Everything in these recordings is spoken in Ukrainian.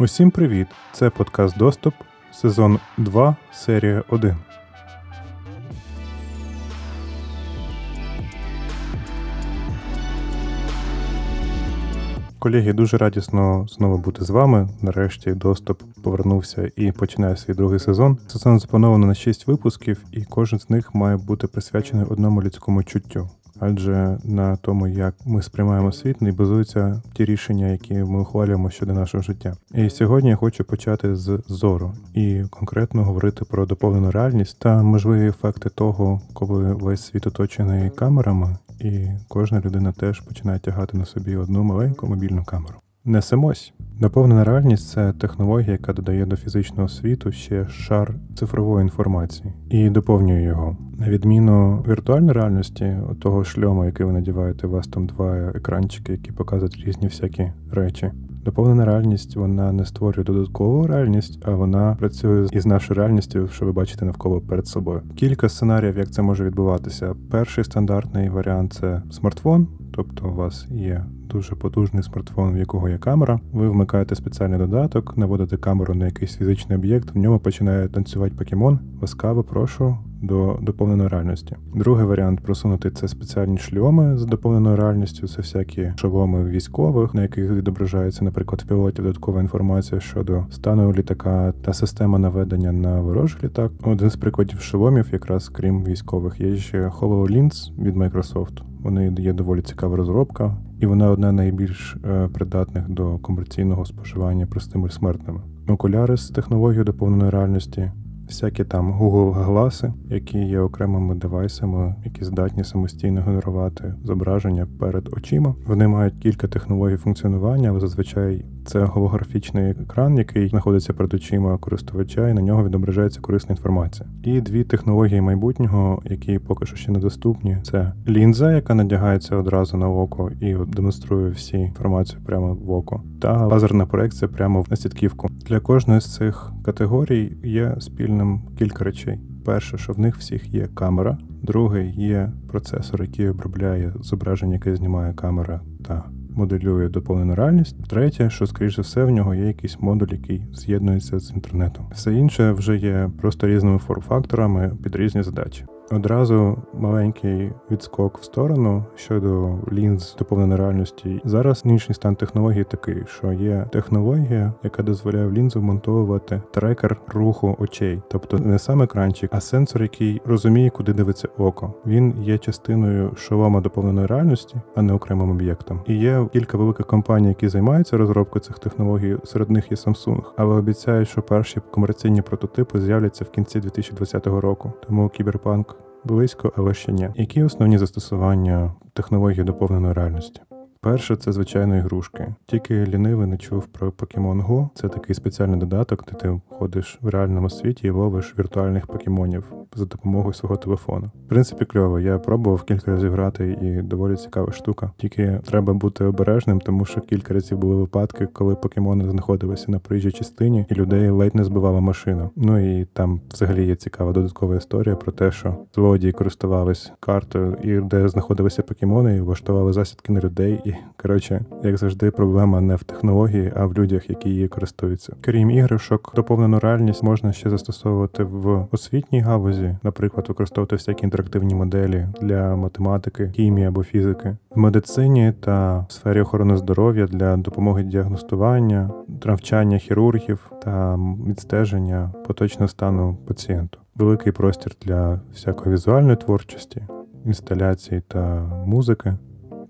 Усім привіт! Це подкаст Доступ, сезон 2, серія 1. Колеги, дуже радісно знову бути з вами. Нарешті доступ повернувся і починає свій другий сезон. Сезон заплановано на 6 випусків, і кожен з них має бути присвячений одному людському чуттю адже на тому, як ми сприймаємо світ, не базуються ті рішення, які ми ухвалюємо щодо нашого життя. І сьогодні я хочу почати з зору і конкретно говорити про доповнену реальність та можливі ефекти того, коли весь світ оточений камерами, і кожна людина теж починає тягати на собі одну маленьку мобільну камеру. Несемось. Доповнена реальність це технологія, яка додає до фізичного світу ще шар цифрової інформації і доповнює його. На відміну віртуальної реальності, того шльому, який ви надіваєте, у вас там два екранчики, які показують різні всякі речі. Доповнена реальність вона не створює додаткову реальність, а вона працює із нашою реальністю, що ви бачите навколо перед собою. Кілька сценаріїв, як це може відбуватися. Перший стандартний варіант це смартфон, тобто у вас є дуже потужний смартфон, в якого є камера. Ви вмикаєте спеціальний додаток, наводите камеру на якийсь фізичний об'єкт, в ньому починає танцювати покемон. Ласкаво прошу до доповненої реальності. Другий варіант просунути це спеціальні шльоми з доповненою реальністю. Це всякі шоломи військових, на яких відображається, наприклад, в пілоті додаткова інформація щодо стану літака та система наведення на ворожий літак. Один з прикладів шоломів, якраз крім військових, є ще HoloLens від Microsoft. Вони є доволі цікава розробка, і вона одна найбільш е, придатних до комерційного споживання простими смертними. Окуляри з технологією доповненої реальності всякі там Google гласи, які є окремими девайсами, які здатні самостійно генерувати зображення перед очима. Вони мають кілька технологій функціонування, але зазвичай це голографічний екран, який знаходиться перед очима користувача, і на нього відображається корисна інформація. І дві технології майбутнього, які поки що ще недоступні, це лінза, яка надягається одразу на око і демонструє всі інформацію прямо в око, та лазерна проекція прямо на сітківку. Для кожної з цих категорій є спільним кілька речей. Перше, що в них всіх є камера, друге є процесор, який обробляє зображення, яке знімає камера та моделює доповнену реальність. Третє, що, скоріш за все, в нього є якийсь модуль, який з'єднується з інтернетом. Все інше вже є просто різними форм-факторами під різні задачі. Одразу маленький відскок в сторону щодо лінз доповненої реальності. Зараз нинішній стан технології такий, що є технологія, яка дозволяє в лінзу вмонтовувати трекер руху очей, тобто не сам екранчик, а сенсор, який розуміє, куди дивиться око. Він є частиною шолома доповненої реальності, а не окремим об'єктом. І є кілька великих компаній, які займаються розробкою цих технологій. Серед них є Samsung, але обіцяють, що перші комерційні прототипи з'являться в кінці 2020 року. Тому кіберпанк близько, але ще ні. Які основні застосування технології доповненої реальності? Перше, це звичайно ігрушки. Тільки лінивий не чув про Pokemon Go. Це такий спеціальний додаток, де ти ходиш в реальному світі і ловиш віртуальних покемонів за допомогою свого телефону. В принципі, кльово. Я пробував кілька разів грати і доволі цікава штука. Тільки треба бути обережним, тому що кілька разів були випадки, коли покемони знаходилися на проїжджій частині, і людей ледь не збивала машина. Ну і там взагалі є цікава додаткова історія про те, що злодії користувались картою, і де знаходилися покемони, і влаштували засідки на людей. І коротше, як завжди, проблема не в технології, а в людях, які її користуються. Крім іграшок, доповнену реальність можна ще застосовувати в освітній галузі, наприклад, використовувати всякі інтерактивні моделі для математики, хімії або фізики, в медицині та в сфері охорони здоров'я для допомоги діагностування, навчання хірургів та відстеження поточного стану пацієнту. Великий простір для всякої візуальної творчості, інсталяції та музики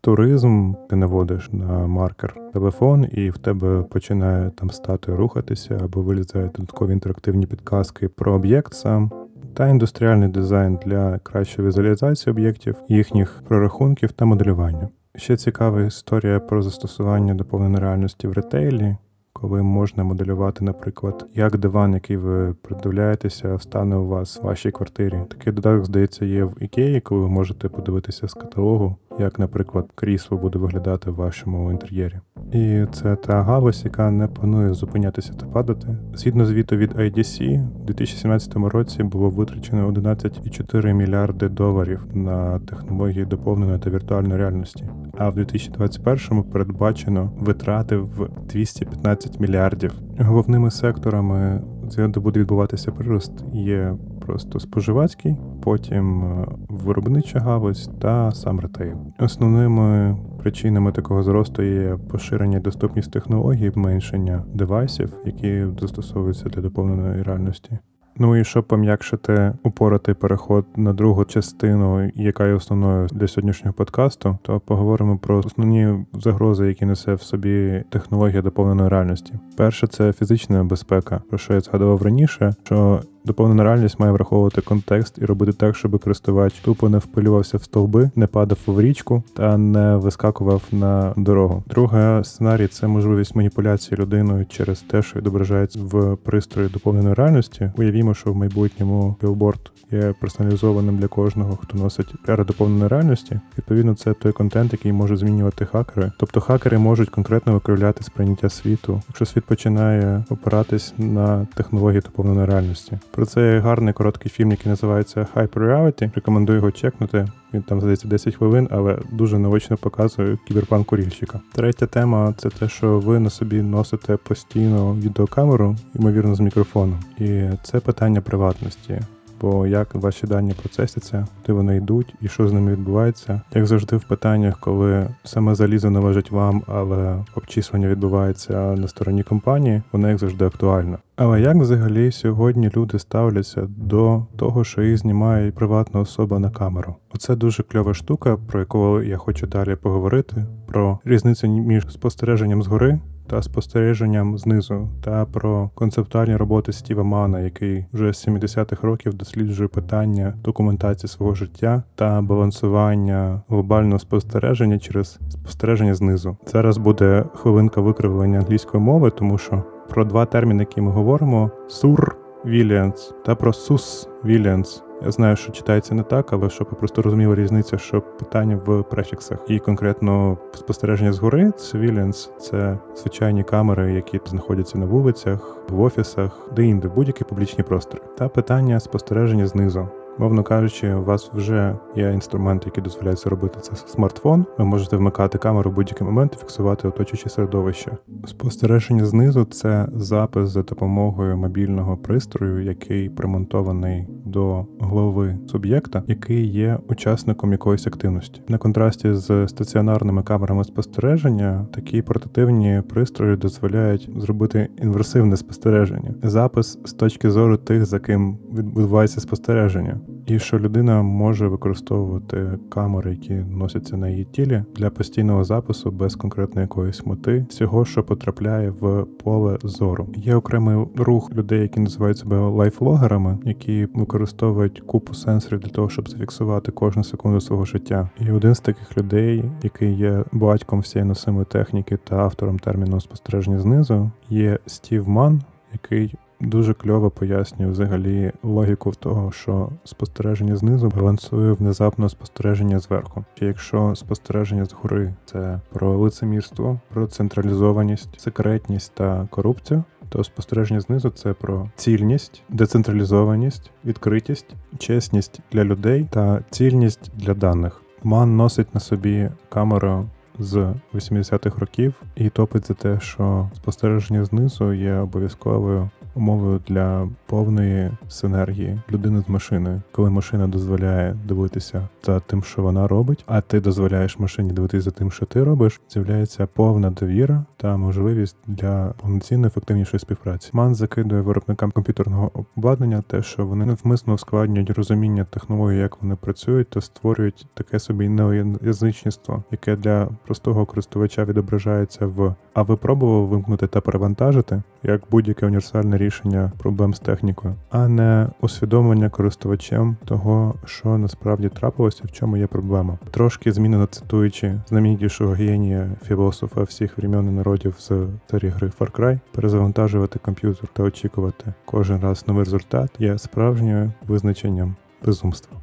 туризм, ти наводиш на маркер телефон, і в тебе починає там стати рухатися або вилізають додаткові інтерактивні підказки про об'єкт сам. Та індустріальний дизайн для кращої візуалізації об'єктів, їхніх прорахунків та моделювання. Ще цікава історія про застосування доповненої реальності в ретейлі, коли можна моделювати, наприклад, як диван, який ви придивляєтеся, стане у вас в вашій квартирі. Такий додаток, здається, є в Ікеї, коли ви можете подивитися з каталогу, як, наприклад, крісло буде виглядати в вашому інтер'єрі. І це та галузь, яка не планує зупинятися та падати. Згідно звіту від IDC, у 2017 році було витрачено 11,4 мільярди доларів на технології доповненої та віртуальної реальності. А в 2021 передбачено витрати в 215 мільярдів. Головними секторами де буде відбуватися прирост, є просто споживацький, потім е, виробнича галузь та сам ретейл. Основними причинами такого зросту є поширення і доступність технологій, зменшення девайсів, які застосовуються для доповненої реальності. Ну і щоб пом'якшити упоротий переход на другу частину, яка є основною для сьогоднішнього подкасту, то поговоримо про основні загрози, які несе в собі технологія доповненої реальності. Перше це фізична безпека, про що я згадував раніше, що Доповнена реальність має враховувати контекст і робити так, щоб користувач тупо не впилювався в стовби, не падав в річку та не вискакував на дорогу. Другий сценарій це можливість маніпуляції людиною через те, що відображається в пристрої доповненої реальності. Уявімо, що в майбутньому білборд є персоналізованим для кожного, хто носить піари доповненої реальності. Відповідно, це той контент, який може змінювати хакери. Тобто хакери можуть конкретно викривляти сприйняття світу, якщо світ починає опиратись на технології доповненої реальності. Про це гарний короткий фільм, який називається Hyper Reality. Рекомендую його чекнути. Він там здається 10 хвилин, але дуже наочно показує кіберпанк курільщика. Третя тема це те, що ви на собі носите постійно відеокамеру, ймовірно, з мікрофоном. І це питання приватності бо як ваші дані процесяться, куди вони йдуть і що з ними відбувається. Як завжди, в питаннях, коли саме залізо належить вам, але обчислення відбувається на стороні компанії, воно як завжди актуальна. Але як взагалі сьогодні люди ставляться до того, що їх знімає приватна особа на камеру? Оце дуже кльова штука, про яку я хочу далі поговорити: про різницю між спостереженням згори та спостереженням знизу, та про концептуальні роботи Стіва Мана, який вже з 70-х років досліджує питання документації свого життя та балансування глобального спостереження через спостереження знизу. Зараз буде хвилинка викривлення англійської мови, тому що про два терміни, які ми говоримо: сур Віліанс та про сус Віліанс. Я знаю, що читається не так, але щоб я просто розуміла різницю, що питання в префіксах. І конкретно спостереження згори, Civilians — це звичайні камери, які знаходяться на вулицях, в офісах, де інде, будь-які публічні простори. Та питання спостереження знизу. Мовно кажучи, у вас вже є інструмент, який дозволяє це робити. Це смартфон. Ви можете вмикати камеру в будь-який момент і фіксувати оточуюче середовище. Спостереження знизу це запис за допомогою мобільного пристрою, який примонтований до голови суб'єкта, який є учасником якоїсь активності. На контрасті з стаціонарними камерами спостереження, такі портативні пристрої дозволяють зробити інверсивне спостереження, запис з точки зору тих, за ким відбувається спостереження і що людина може використовувати камери, які носяться на її тілі для постійного запису без конкретної якоїсь мети, всього, що потрапляє в поле зору. Є окремий рух людей, які називають себе лайфлогерами, які використовують купу сенсорів для того, щоб зафіксувати кожну секунду свого життя. І один з таких людей, який є батьком всієї носимої техніки та автором терміну спостереження знизу, є Стів Ман, який дуже кльово пояснює взагалі логіку в того, що спостереження знизу балансує внезапно спостереження зверху. Якщо спостереження згори це про лицемірство, про централізованість, секретність та корупцію. То спостереження знизу це про цільність, децентралізованість, відкритість, чесність для людей та цільність для даних. Ман носить на собі камеру з 80-х років і топить за те, що спостереження знизу є обов'язковою умовою для повної синергії людини з машиною, коли машина дозволяє дивитися за тим, що вона робить, а ти дозволяєш машині дивитися за тим, що ти робиш, з'являється повна довіра та можливість для повноцінної ефективнішої співпраці. Ман закидує виробникам комп'ютерного обладнання, те, що вони навмисно ускладнюють розуміння технології, як вони працюють, та створюють таке собі неоязичництво, яке для простого користувача відображається в а ви пробували вимкнути та перевантажити як будь-яке універсальне рішення проблем з технікою, а не усвідомлення користувачем того, що насправді трапилося, в чому є проблема. Трошки змінено цитуючи знаменитішого генія філософа всіх времен і народів з серії гри Far Cry, перезавантажувати комп'ютер та очікувати кожен раз новий результат є справжнім визначенням безумства.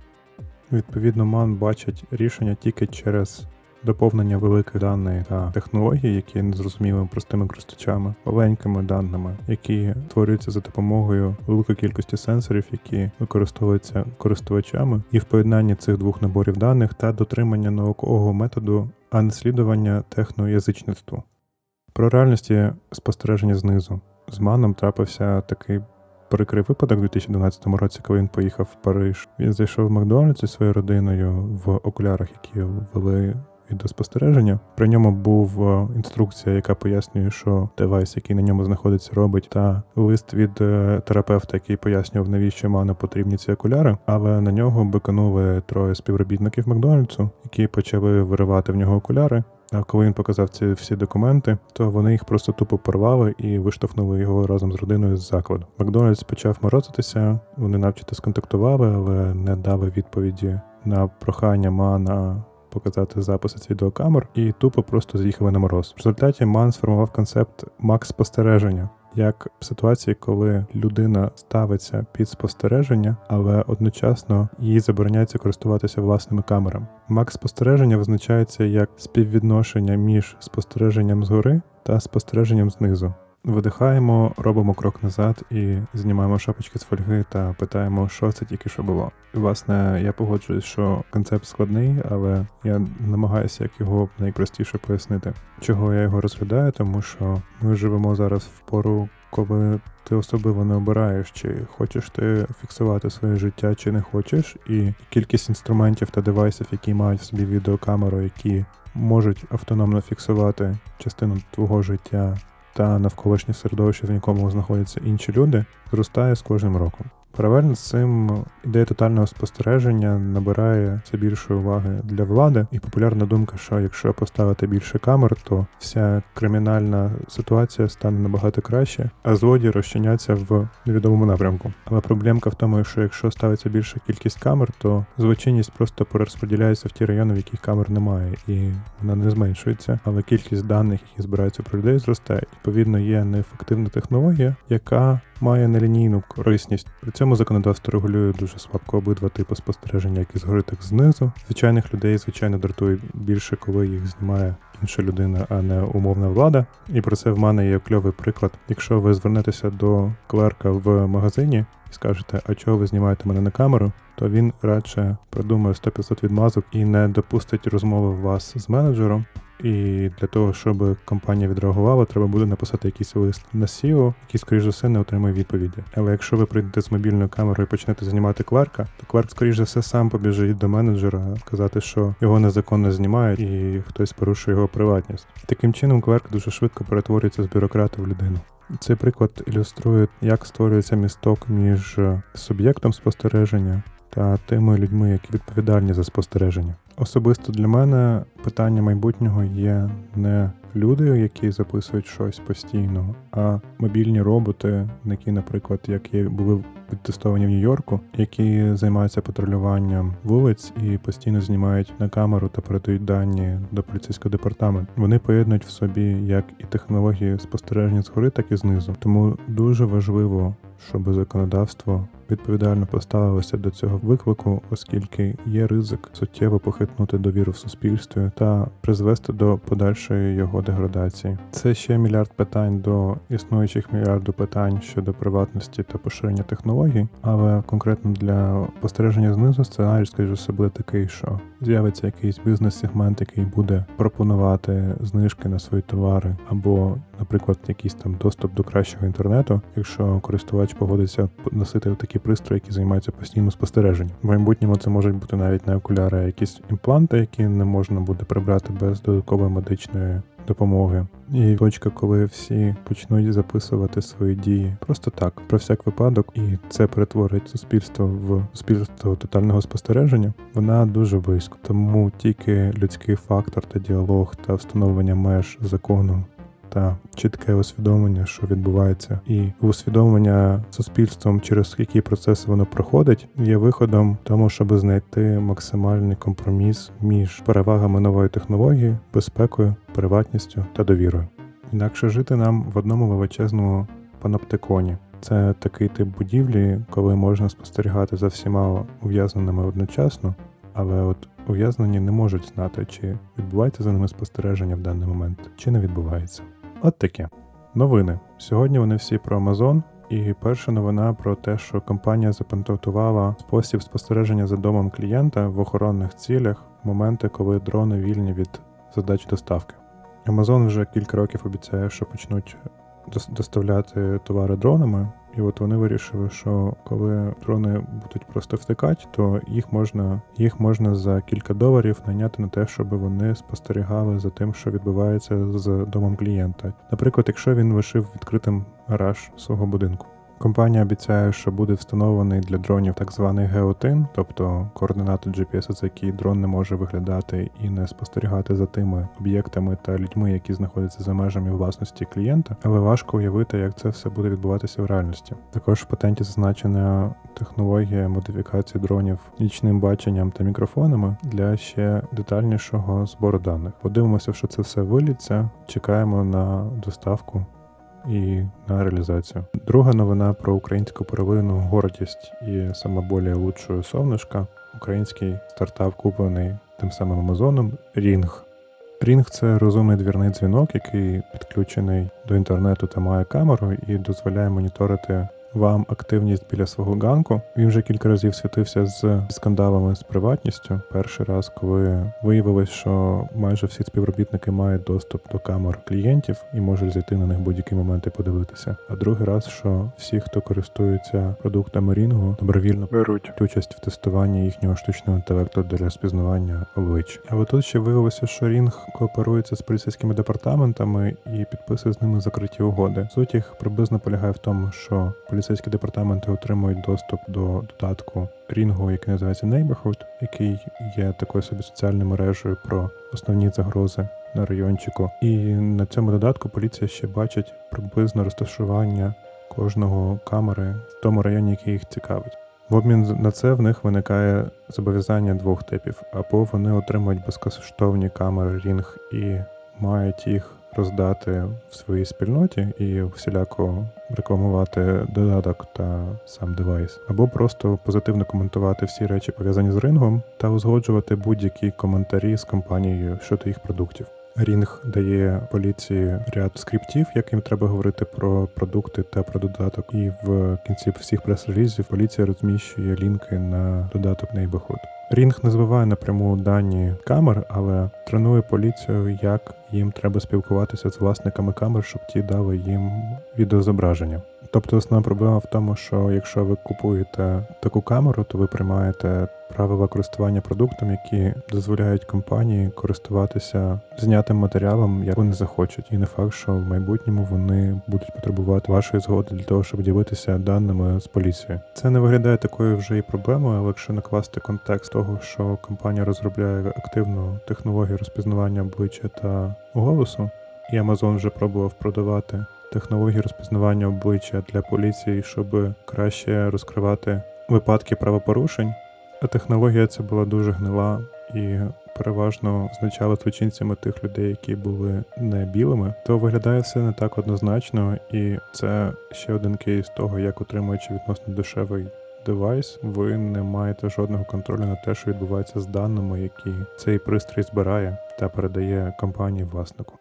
Відповідно, МАН бачить рішення тільки через доповнення великих даних та технологій, які не зрозуміли простими користувачами, маленькими даними, які створюються за допомогою великої кількості сенсорів, які використовуються користувачами, і в поєднанні цих двох наборів даних та дотримання наукового методу, а не слідування техноязичництву. Про реальності спостереження знизу з маном трапився такий. Прикрий випадок у 2012 році, коли він поїхав в Париж. Він зайшов в Макдональдс зі своєю родиною в окулярах, які вели відеоспостереження. При ньому був е, інструкція, яка пояснює, що девайс, який на ньому знаходиться, робить, та лист від е, терапевта, який пояснював, навіщо ману потрібні ці окуляри. Але на нього биканули троє співробітників Макдональдсу, які почали виривати в нього окуляри. А коли він показав ці всі документи, то вони їх просто тупо порвали і виштовхнули його разом з родиною з закладу. Макдональдс почав морозитися, вони навчити сконтактували, але не дали відповіді на прохання Мана показати записи з відеокамер і тупо просто з'їхали на мороз. В результаті Ман сформував концепт макс спостереження. Як в ситуації, коли людина ставиться під спостереження, але одночасно їй забороняється користуватися власними камерами. Макс спостереження визначається як співвідношення між спостереженням згори та спостереженням знизу. Видихаємо, робимо крок назад і знімаємо шапочки з фольги та питаємо, що це тільки що було. І, власне, я погоджуюсь, що концепт складний, але я намагаюся як його найпростіше пояснити. Чого я його розглядаю, тому що ми живемо зараз в пору, коли ти особливо не обираєш, чи хочеш ти фіксувати своє життя, чи не хочеш, і кількість інструментів та девайсів, які мають в собі відеокамеру, які можуть автономно фіксувати частину твого життя та навколишнє середовище, в якому знаходяться інші люди, зростає з кожним роком. Паралельно з цим ідея тотального спостереження набирає все більшої уваги для влади, і популярна думка, що якщо поставити більше камер, то вся кримінальна ситуація стане набагато краще, а злодії розчиняться в невідомому напрямку. Але проблемка в тому, що якщо ставиться більша кількість камер, то злочинність просто перерозподіляється в ті райони, в яких камер немає, і вона не зменшується. Але кількість даних, які збираються про людей, зростає. Відповідно, є неефективна технологія, яка має нелінійну корисність. При цьому законодавство регулює дуже слабко обидва типи спостереження, як і згори, так знизу. Звичайних людей, звичайно, дратує більше, коли їх знімає інша людина, а не умовна влада. І про це в мене є кльовий приклад. Якщо ви звернетеся до клерка в магазині і скажете, а чого ви знімаєте мене на камеру, то він радше продумає 100-500 відмазок і не допустить розмови вас з менеджером. І для того, щоб компанія відреагувала, треба буде написати якийсь лист на SEO, який, скоріш за все, не отримає відповіді. Але якщо ви прийдете з мобільною камерою і почнете знімати клерка, то клерк, скоріш за все, сам побіжить до менеджера казати, що його незаконно знімають і хтось порушує його приватність. Таким чином, клерк дуже швидко перетворюється з бюрократа в людину. Цей приклад ілюструє, як створюється місток між суб'єктом спостереження та тими людьми, які відповідальні за спостереження. Особисто для мене питання майбутнього є не люди, які записують щось постійно, а мобільні роботи, які, наприклад, які були відтестовані в Нью-Йорку, які займаються патрулюванням вулиць і постійно знімають на камеру та передають дані до поліцейського департаменту. Вони поєднують в собі як і технології спостереження згори, так і знизу. Тому дуже важливо, щоб законодавство відповідально поставилося до цього виклику, оскільки є ризик суттєво похитнути довіру в суспільстві та призвести до подальшої його деградації. Це ще мільярд питань до існуючих мільярду питань щодо приватності та поширення технологій, але конкретно для спостереження знизу сценарій, скажімо, все буде такий, що з'явиться якийсь бізнес-сегмент, який буде пропонувати знижки на свої товари, або, наприклад, якийсь там доступ до кращого інтернету, якщо користувач погодиться носити такі пристрої, які займаються постійним спостереженням. В майбутньому це можуть бути навіть не окуляри, якісь імпланти, які не можна буде прибрати без додаткової медичної допомоги. І точка, коли всі почнуть записувати свої дії просто так, про всяк випадок, і це перетворить суспільство в суспільство тотального спостереження. Вона дуже близько, тому тільки людський фактор та діалог та встановлення меж закону та чітке усвідомлення, що відбувається, і усвідомлення суспільством, через які процеси воно проходить, є виходом тому, щоб знайти максимальний компроміс між перевагами нової технології, безпекою, приватністю та довірою. Інакше жити нам в одному величезному паноптиконі. Це такий тип будівлі, коли можна спостерігати за всіма ув'язненими одночасно, але от ув'язнені не можуть знати, чи відбувається за ними спостереження в даний момент, чи не відбувається. От таке. Новини. Сьогодні вони всі про Amazon. І перша новина про те, що компанія запатентувала спосіб спостереження за домом клієнта в охоронних цілях в моменти, коли дрони вільні від задач доставки. Amazon вже кілька років обіцяє, що почнуть доставляти товари дронами, і от вони вирішили, що коли дрони будуть просто втикати, то їх можна їх можна за кілька доларів найняти на те, щоб вони спостерігали за тим, що відбувається з домом клієнта. Наприклад, якщо він лишив відкритим гараж свого будинку. Компанія обіцяє, що буде встановлений для дронів так званий геотин, тобто координати GPS, за які дрон не може виглядати і не спостерігати за тими об'єктами та людьми, які знаходяться за межами власності клієнта, але важко уявити, як це все буде відбуватися в реальності. Також в патенті зазначена технологія модифікації дронів нічним баченням та мікрофонами для ще детальнішого збору даних. Подивимося, що це все виліться. Чекаємо на доставку і на реалізацію. Друга новина про українську первинну гордість і саме более лучшую сонечка. Український стартап куплений тим самим Амазоном Рінг. Рінг – це розумний двірний дзвінок, який підключений до інтернету та має камеру і дозволяє моніторити вам активність біля свого ганку. Він вже кілька разів світився з скандалами з приватністю. Перший раз, коли виявилось, що майже всі співробітники мають доступ до камер клієнтів і можуть зайти на них будь-який момент і подивитися. А другий раз, що всі, хто користується продуктами рінгу, добровільно беруть участь в тестуванні їхнього штучного інтелекту для розпізнавання облич. Але тут ще виявилося, що Рінг кооперується з поліцейськими департаментами і підписує з ними закриті угоди. Суть їх приблизно полягає в тому, що поліцейські департаменти отримують доступ до додатку Рінгу, який називається Neighborhood, який є такою собі соціальною мережею про основні загрози на райончику. І на цьому додатку поліція ще бачить приблизно розташування кожного камери в тому районі, який їх цікавить. В обмін на це в них виникає зобов'язання двох типів: або вони отримують безкоштовні камери Рінг і мають їх роздати в своїй спільноті і всіляко рекламувати додаток та сам девайс, або просто позитивно коментувати всі речі пов'язані з рингом та узгоджувати будь-які коментарі з компанією щодо їх продуктів. Рінг дає поліції ряд скриптів, яким треба говорити про продукти та про додаток. І в кінці всіх прес-релізів поліція розміщує лінки на додаток Neighborhood. Рінг не збиває напряму дані камер, але тренує поліцію, як їм треба спілкуватися з власниками камер, щоб ті дали їм відеозображення. Тобто основна проблема в тому, що якщо ви купуєте таку камеру, то ви приймаєте правила користування продуктом, які дозволяють компанії користуватися знятим матеріалом, як вони захочуть, і не факт, що в майбутньому вони будуть потребувати вашої згоди для того, щоб ділитися даними з поліцією. Це не виглядає такою вже і проблемою, але якщо накласти контекст того, що компанія розробляє активну технологію розпізнавання обличчя та голосу, і Amazon вже пробував продавати технології розпізнавання обличчя для поліції, щоб краще розкривати випадки правопорушень. А технологія ця була дуже гнила і переважно означала злочинцями тих людей, які були не білими, то виглядає все не так однозначно, і це ще один кейс того, як отримуючи відносно дешевий девайс, ви не маєте жодного контролю на те, що відбувається з даними, які цей пристрій збирає та передає компанії власнику.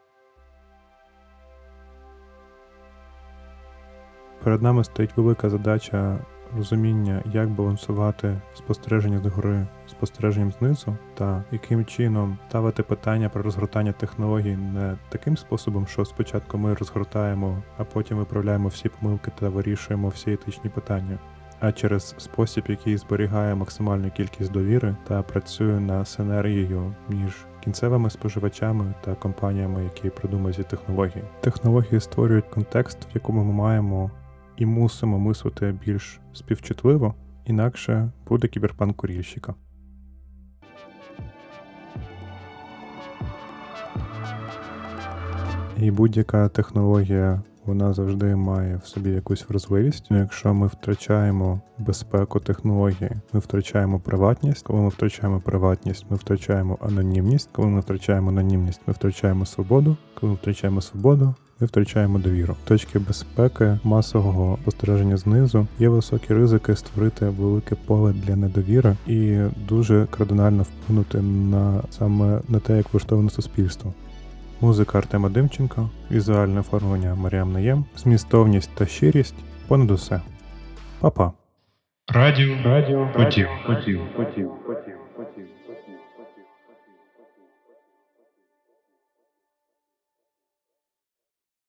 Перед нами стоїть велика задача розуміння, як балансувати спостереження згори спостереженням знизу, та яким чином ставити питання про розгортання технологій не таким способом, що спочатку ми розгортаємо, а потім виправляємо всі помилки та вирішуємо всі етичні питання. А через спосіб, який зберігає максимальну кількість довіри та працює на синергію між кінцевими споживачами та компаніями, які придумують ці технології. Технології створюють контекст, в якому ми маємо і мусимо мислити більш співчутливо, інакше буде кіберпанк курільщика. І будь-яка технологія вона завжди має в собі якусь вразливість. Якщо ми втрачаємо безпеку технології, ми втрачаємо приватність. Коли ми втрачаємо приватність, ми втрачаємо анонімність. Коли ми втрачаємо анонімність, ми втрачаємо свободу. Коли ми втрачаємо свободу, ми втрачаємо довіру. Точки безпеки масового спостереження знизу є високі ризики створити велике поле для недовіри і дуже кардинально вплинути на саме на те, як влаштоване суспільство. Музика Артема Димченка, візуальне оформлення Маріам Наєм, змістовність та щирість понад усе. Па-па! Радіо Радіо потів, потів, потів, Поділ.